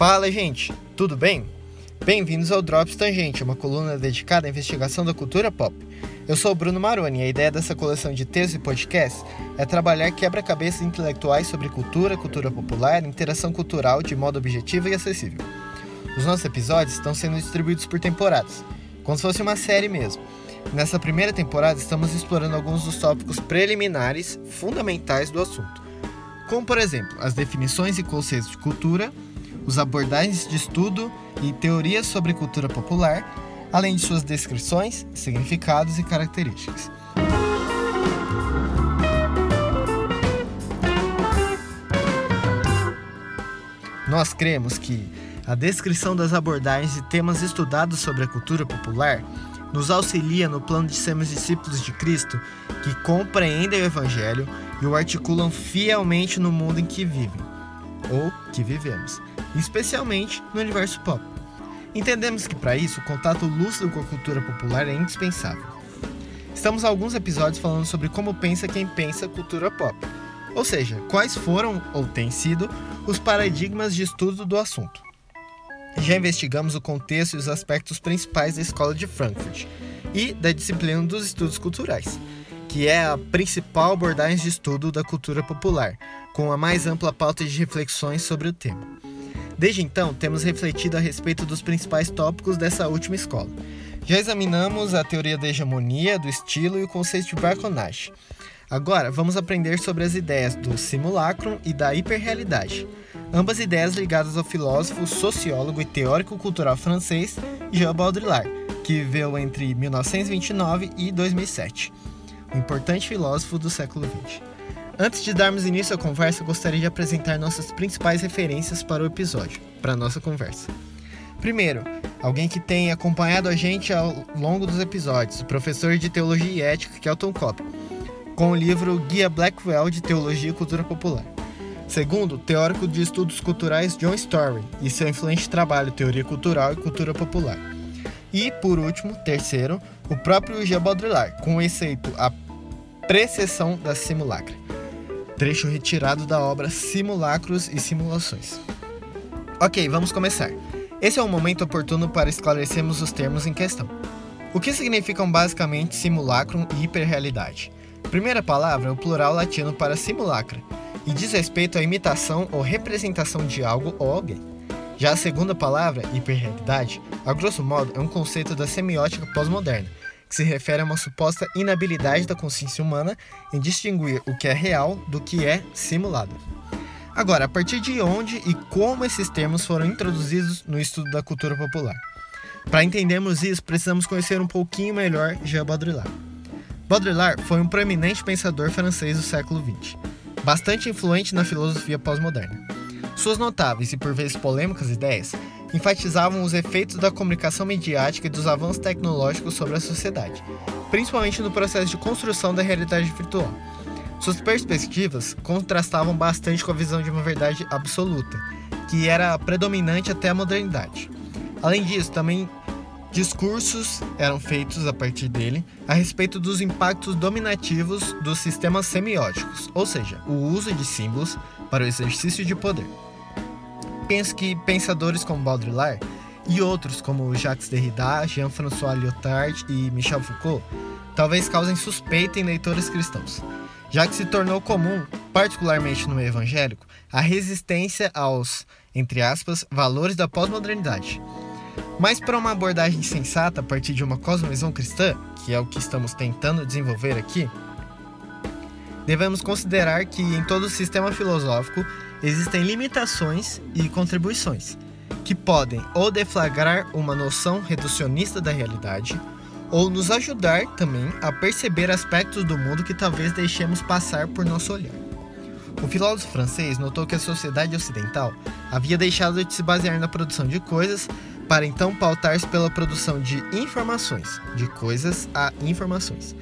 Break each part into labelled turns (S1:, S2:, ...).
S1: Fala, gente, tudo bem? Bem-vindos ao Drops Tangente, uma coluna dedicada à investigação da cultura pop. Eu sou o Bruno Maroni e a ideia dessa coleção de textos e podcasts é trabalhar quebra-cabeças intelectuais sobre cultura, cultura popular, interação cultural de modo objetivo e acessível. Os nossos episódios estão sendo distribuídos por temporadas, como se fosse uma série mesmo. Nessa primeira temporada, estamos explorando alguns dos tópicos preliminares fundamentais do assunto, como por exemplo as definições e conceitos de cultura os abordagens de estudo e teorias sobre cultura popular, além de suas descrições, significados e características. Nós cremos que a descrição das abordagens e temas estudados sobre a cultura popular nos auxilia no plano de sermos discípulos de Cristo que compreendem o Evangelho e o articulam fielmente no mundo em que vivem, ou que vivemos especialmente no universo pop. Entendemos que para isso o contato lúcido com a cultura popular é indispensável. Estamos há alguns episódios falando sobre como pensa quem pensa cultura pop, ou seja, quais foram ou têm sido os paradigmas de estudo do assunto. Já investigamos o contexto e os aspectos principais da Escola de Frankfurt e da disciplina dos estudos culturais, que é a principal abordagem de estudo da cultura popular, com a mais ampla pauta de reflexões sobre o tema. Desde então, temos refletido a respeito dos principais tópicos dessa última escola. Já examinamos a teoria da hegemonia, do estilo e o conceito de barconagem. Agora, vamos aprender sobre as ideias do simulacro e da hiperrealidade, ambas ideias ligadas ao filósofo, sociólogo e teórico cultural francês Jean Baudrillard, que viveu entre 1929 e 2007, um importante filósofo do século XX. Antes de darmos início à conversa, gostaria de apresentar nossas principais referências para o episódio, para a nossa conversa. Primeiro, alguém que tem acompanhado a gente ao longo dos episódios, o professor de Teologia e Ética, Kelton Kopp, com o livro Guia Blackwell de Teologia e Cultura Popular. Segundo, teórico de estudos culturais John Story e seu influente trabalho Teoria Cultural e Cultura Popular. E, por último, terceiro, o próprio Jean Baudrillard, com o exceito A Precessão da Simulacra trecho retirado da obra Simulacros e Simulações. Ok, vamos começar. Esse é o momento oportuno para esclarecermos os termos em questão. O que significam basicamente simulacrum e hiperrealidade? Primeira palavra é o plural latino para simulacra e diz respeito à imitação ou representação de algo ou alguém. Já a segunda palavra, hiperrealidade, a grosso modo é um conceito da semiótica pós-moderna que se refere a uma suposta inabilidade da consciência humana em distinguir o que é real do que é simulado. Agora, a partir de onde e como esses termos foram introduzidos no estudo da cultura popular? Para entendermos isso, precisamos conhecer um pouquinho melhor Jean Baudrillard. Baudrillard foi um proeminente pensador francês do século XX, bastante influente na filosofia pós-moderna. Suas notáveis e por vezes polêmicas ideias enfatizavam os efeitos da comunicação mediática e dos avanços tecnológicos sobre a sociedade, principalmente no processo de construção da realidade virtual. Suas perspectivas contrastavam bastante com a visão de uma verdade absoluta, que era predominante até a modernidade. Além disso, também discursos eram feitos a partir dele a respeito dos impactos dominativos dos sistemas semióticos, ou seja, o uso de símbolos para o exercício de poder penso que pensadores como Baudrillard e outros como Jacques Derrida, Jean-François Lyotard e Michel Foucault talvez causem suspeita em leitores cristãos, já que se tornou comum, particularmente no meio evangélico, a resistência aos, entre aspas, valores da pós-modernidade. Mas para uma abordagem sensata a partir de uma cosmovisão cristã, que é o que estamos tentando desenvolver aqui, devemos considerar que em todo o sistema filosófico existem limitações e contribuições que podem ou deflagrar uma noção reducionista da realidade ou nos ajudar também a perceber aspectos do mundo que talvez deixemos passar por nosso olhar. O filósofo francês notou que a sociedade ocidental havia deixado de se basear na produção de coisas para então pautar-se pela produção de informações, de coisas a informações.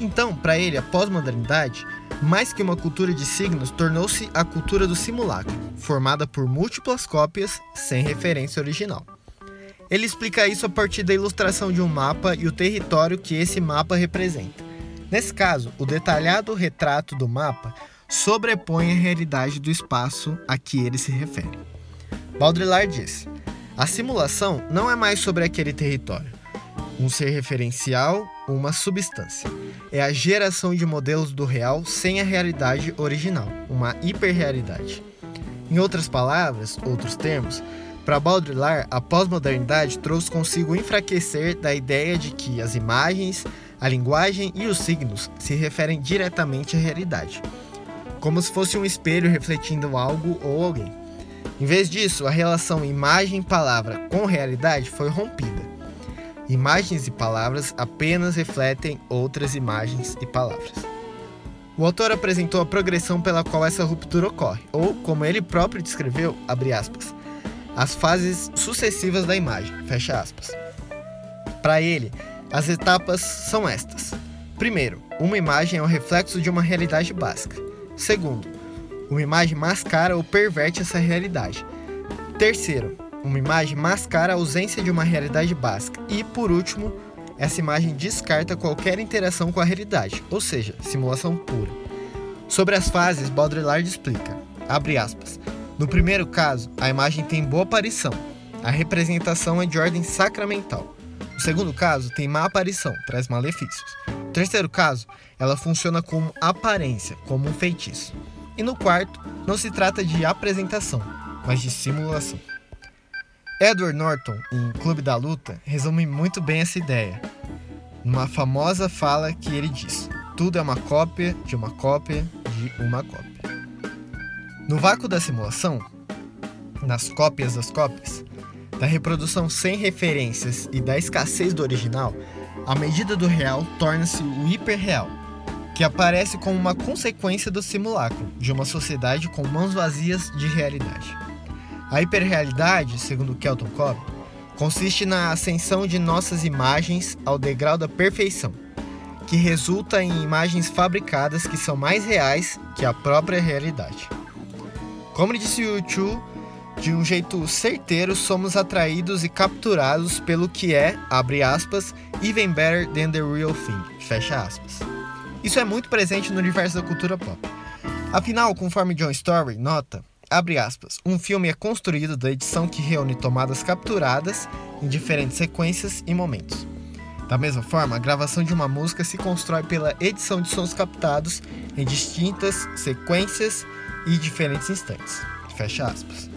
S1: Então, para ele, a pós-modernidade mais que uma cultura de signos, tornou-se a cultura do simulacro, formada por múltiplas cópias sem referência original. Ele explica isso a partir da ilustração de um mapa e o território que esse mapa representa. Nesse caso, o detalhado retrato do mapa sobrepõe a realidade do espaço a que ele se refere. Baudrillard diz: a simulação não é mais sobre aquele território, um ser referencial, uma substância. É a geração de modelos do real sem a realidade original, uma hiperrealidade. Em outras palavras, outros termos, para Baudrillard, a pós-modernidade trouxe consigo enfraquecer da ideia de que as imagens, a linguagem e os signos se referem diretamente à realidade, como se fosse um espelho refletindo algo ou alguém. Em vez disso, a relação imagem-palavra com realidade foi rompida. Imagens e palavras apenas refletem outras imagens e palavras. O autor apresentou a progressão pela qual essa ruptura ocorre, ou, como ele próprio descreveu, abre aspas, as fases sucessivas da imagem, fecha aspas. Para ele, as etapas são estas. Primeiro, uma imagem é um reflexo de uma realidade básica. Segundo, uma imagem mascara ou perverte essa realidade. Terceiro, uma imagem mascara a ausência de uma realidade básica. E, por último, essa imagem descarta qualquer interação com a realidade, ou seja, simulação pura. Sobre as fases, Baudrillard explica, abre aspas, no primeiro caso, a imagem tem boa aparição, a representação é de ordem sacramental. No segundo caso, tem má aparição, traz malefícios. No terceiro caso, ela funciona como aparência, como um feitiço. E no quarto, não se trata de apresentação, mas de simulação. Edward Norton, em Clube da Luta, resume muito bem essa ideia, numa famosa fala que ele diz: Tudo é uma cópia de uma cópia de uma cópia. No vácuo da simulação, nas cópias das cópias, da reprodução sem referências e da escassez do original, a medida do real torna-se o hiperreal, que aparece como uma consequência do simulacro de uma sociedade com mãos vazias de realidade. A hiperrealidade, segundo Kelton Cobb, consiste na ascensão de nossas imagens ao degrau da perfeição, que resulta em imagens fabricadas que são mais reais que a própria realidade. Como disse Chu, de um jeito certeiro, somos atraídos e capturados pelo que é, abre aspas, even better than the real thing, fecha aspas. Isso é muito presente no universo da cultura pop. Afinal, conforme John Story nota, abre aspas, um filme é construído da edição que reúne tomadas capturadas em diferentes sequências e momentos. Da mesma forma, a gravação de uma música se constrói pela edição de sons captados em distintas sequências e diferentes instantes. Fecha aspas.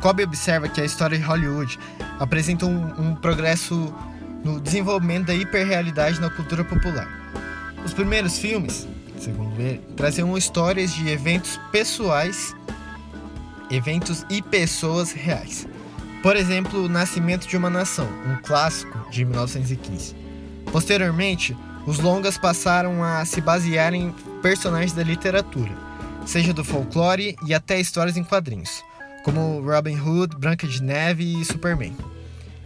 S1: Kobe observa que a história de Hollywood apresenta um, um progresso no desenvolvimento da hiperrealidade na cultura popular. Os primeiros filmes, segundo ele, traziam histórias de eventos pessoais, eventos e pessoas reais. Por exemplo, O Nascimento de uma Nação, um clássico de 1915. Posteriormente, os longas passaram a se basear em personagens da literatura, seja do folclore e até histórias em quadrinhos, como Robin Hood, Branca de Neve e Superman.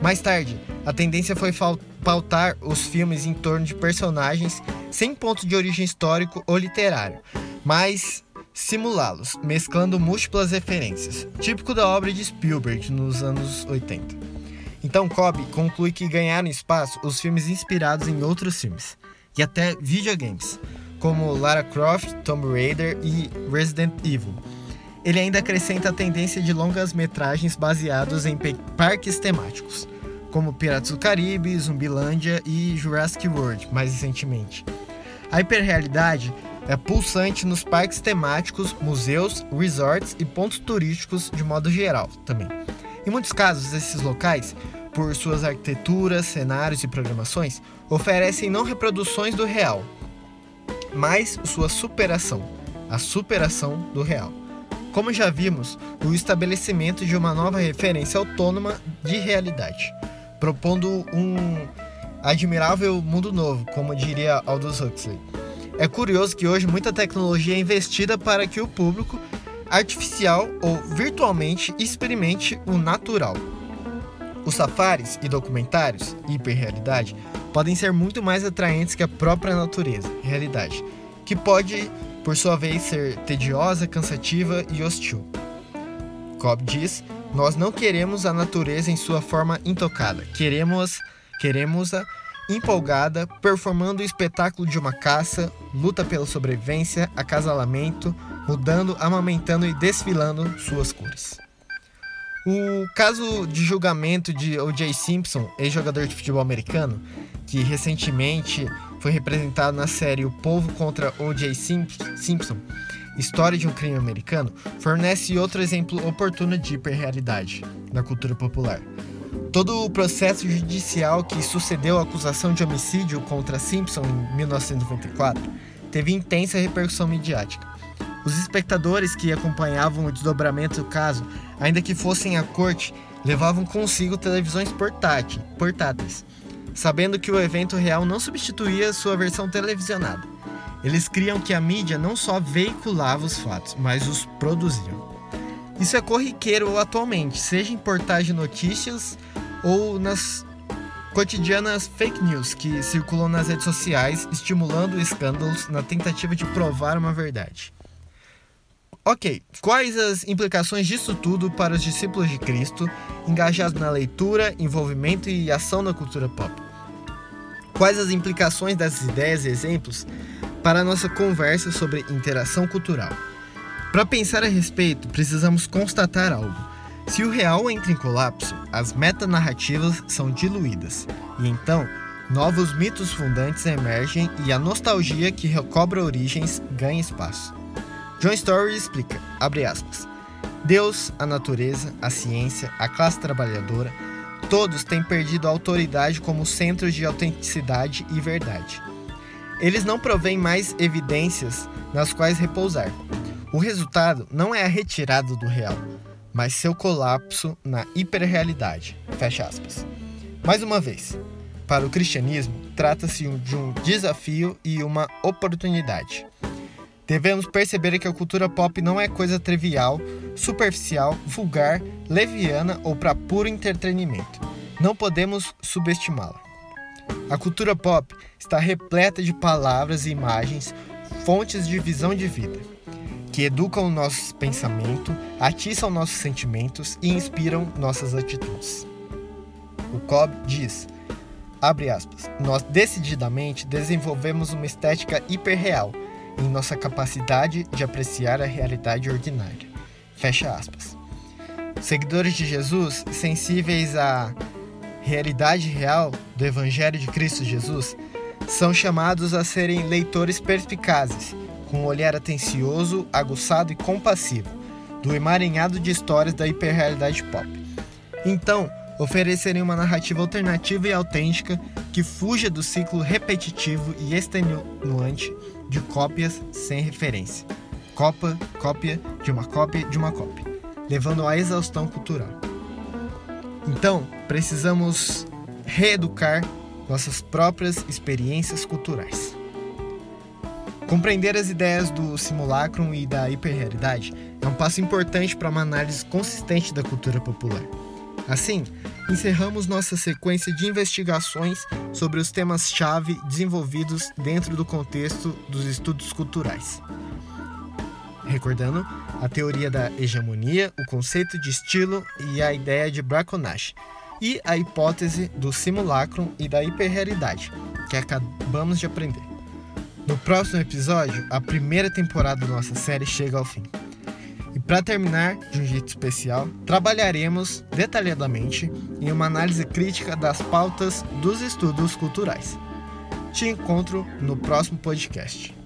S1: Mais tarde, a tendência foi pautar os filmes em torno de personagens sem ponto de origem histórico ou literário, mas simulá-los, mesclando múltiplas referências, típico da obra de Spielberg nos anos 80. Então Cobb conclui que ganharam espaço os filmes inspirados em outros filmes, e até videogames, como Lara Croft, Tomb Raider e Resident Evil. Ele ainda acrescenta a tendência de longas metragens baseados em parques temáticos, como Piratas do Caribe, Zumbilândia e Jurassic World, mais recentemente. A hiperrealidade é pulsante nos parques temáticos, museus, resorts e pontos turísticos de modo geral também. Em muitos casos, esses locais, por suas arquiteturas, cenários e programações, oferecem não reproduções do real, mas sua superação, a superação do real. Como já vimos, o estabelecimento de uma nova referência autônoma de realidade propondo um admirável mundo novo, como diria Aldous Huxley. É curioso que hoje muita tecnologia é investida para que o público, artificial ou virtualmente, experimente o natural. Os safaris e documentários, hiperrealidade, podem ser muito mais atraentes que a própria natureza, realidade, que pode, por sua vez, ser tediosa, cansativa e hostil. Cobb diz nós não queremos a natureza em sua forma intocada. Queremos queremos-a empolgada, performando o espetáculo de uma caça, luta pela sobrevivência, acasalamento, mudando, amamentando e desfilando suas cores. O caso de julgamento de O.J. Simpson, ex-jogador de futebol americano, que recentemente foi representado na série O Povo contra O.J. Simpson, História de um Crime Americano, fornece outro exemplo oportuno de hiperrealidade na cultura popular. Todo o processo judicial que sucedeu à acusação de homicídio contra Simpson em 1994 teve intensa repercussão midiática. Os espectadores que acompanhavam o desdobramento do caso, ainda que fossem à corte, levavam consigo televisões portáteis, sabendo que o evento real não substituía sua versão televisionada. Eles criam que a mídia não só veiculava os fatos, mas os produziam. Isso é corriqueiro atualmente, seja em portais de notícias ou nas cotidianas fake news que circulam nas redes sociais, estimulando escândalos na tentativa de provar uma verdade. Ok, quais as implicações disso tudo para os discípulos de Cristo engajados na leitura, envolvimento e ação na cultura pop? Quais as implicações dessas ideias e exemplos para a nossa conversa sobre interação cultural. Para pensar a respeito, precisamos constatar algo. Se o real entra em colapso, as metanarrativas são diluídas, e então novos mitos fundantes emergem e a nostalgia que recobra origens ganha espaço. John Story explica, aspas, Deus, a natureza, a ciência, a classe trabalhadora, todos têm perdido a autoridade como centros de autenticidade e verdade. Eles não provêm mais evidências nas quais repousar. O resultado não é a retirada do real, mas seu colapso na hiperrealidade. Fecha aspas. Mais uma vez, para o cristianismo, trata-se de um desafio e uma oportunidade. Devemos perceber que a cultura pop não é coisa trivial, superficial, vulgar, leviana ou para puro entretenimento. Não podemos subestimá-la. A cultura pop está repleta de palavras e imagens, fontes de visão de vida, que educam o nosso pensamento, atiçam nossos sentimentos e inspiram nossas atitudes. O Cobb diz, abre aspas, nós decididamente desenvolvemos uma estética hiperreal em nossa capacidade de apreciar a realidade ordinária. Fecha aspas. Seguidores de Jesus, sensíveis a realidade real do Evangelho de Cristo Jesus, são chamados a serem leitores perspicazes, com um olhar atencioso, aguçado e compassivo, do emaranhado de histórias da hiperrealidade pop. Então, oferecerem uma narrativa alternativa e autêntica que fuja do ciclo repetitivo e extenuante de cópias sem referência. Copa, cópia de uma cópia de uma cópia, levando à exaustão cultural. Então, precisamos reeducar nossas próprias experiências culturais. Compreender as ideias do simulacrum e da hiperrealidade é um passo importante para uma análise consistente da cultura popular. Assim, encerramos nossa sequência de investigações sobre os temas-chave desenvolvidos dentro do contexto dos estudos culturais. Recordando a teoria da hegemonia, o conceito de estilo e a ideia de braconage, e a hipótese do simulacrum e da hiperrealidade, que acabamos de aprender. No próximo episódio, a primeira temporada da nossa série chega ao fim. E para terminar, de um jeito especial, trabalharemos detalhadamente em uma análise crítica das pautas dos estudos culturais. Te encontro no próximo podcast.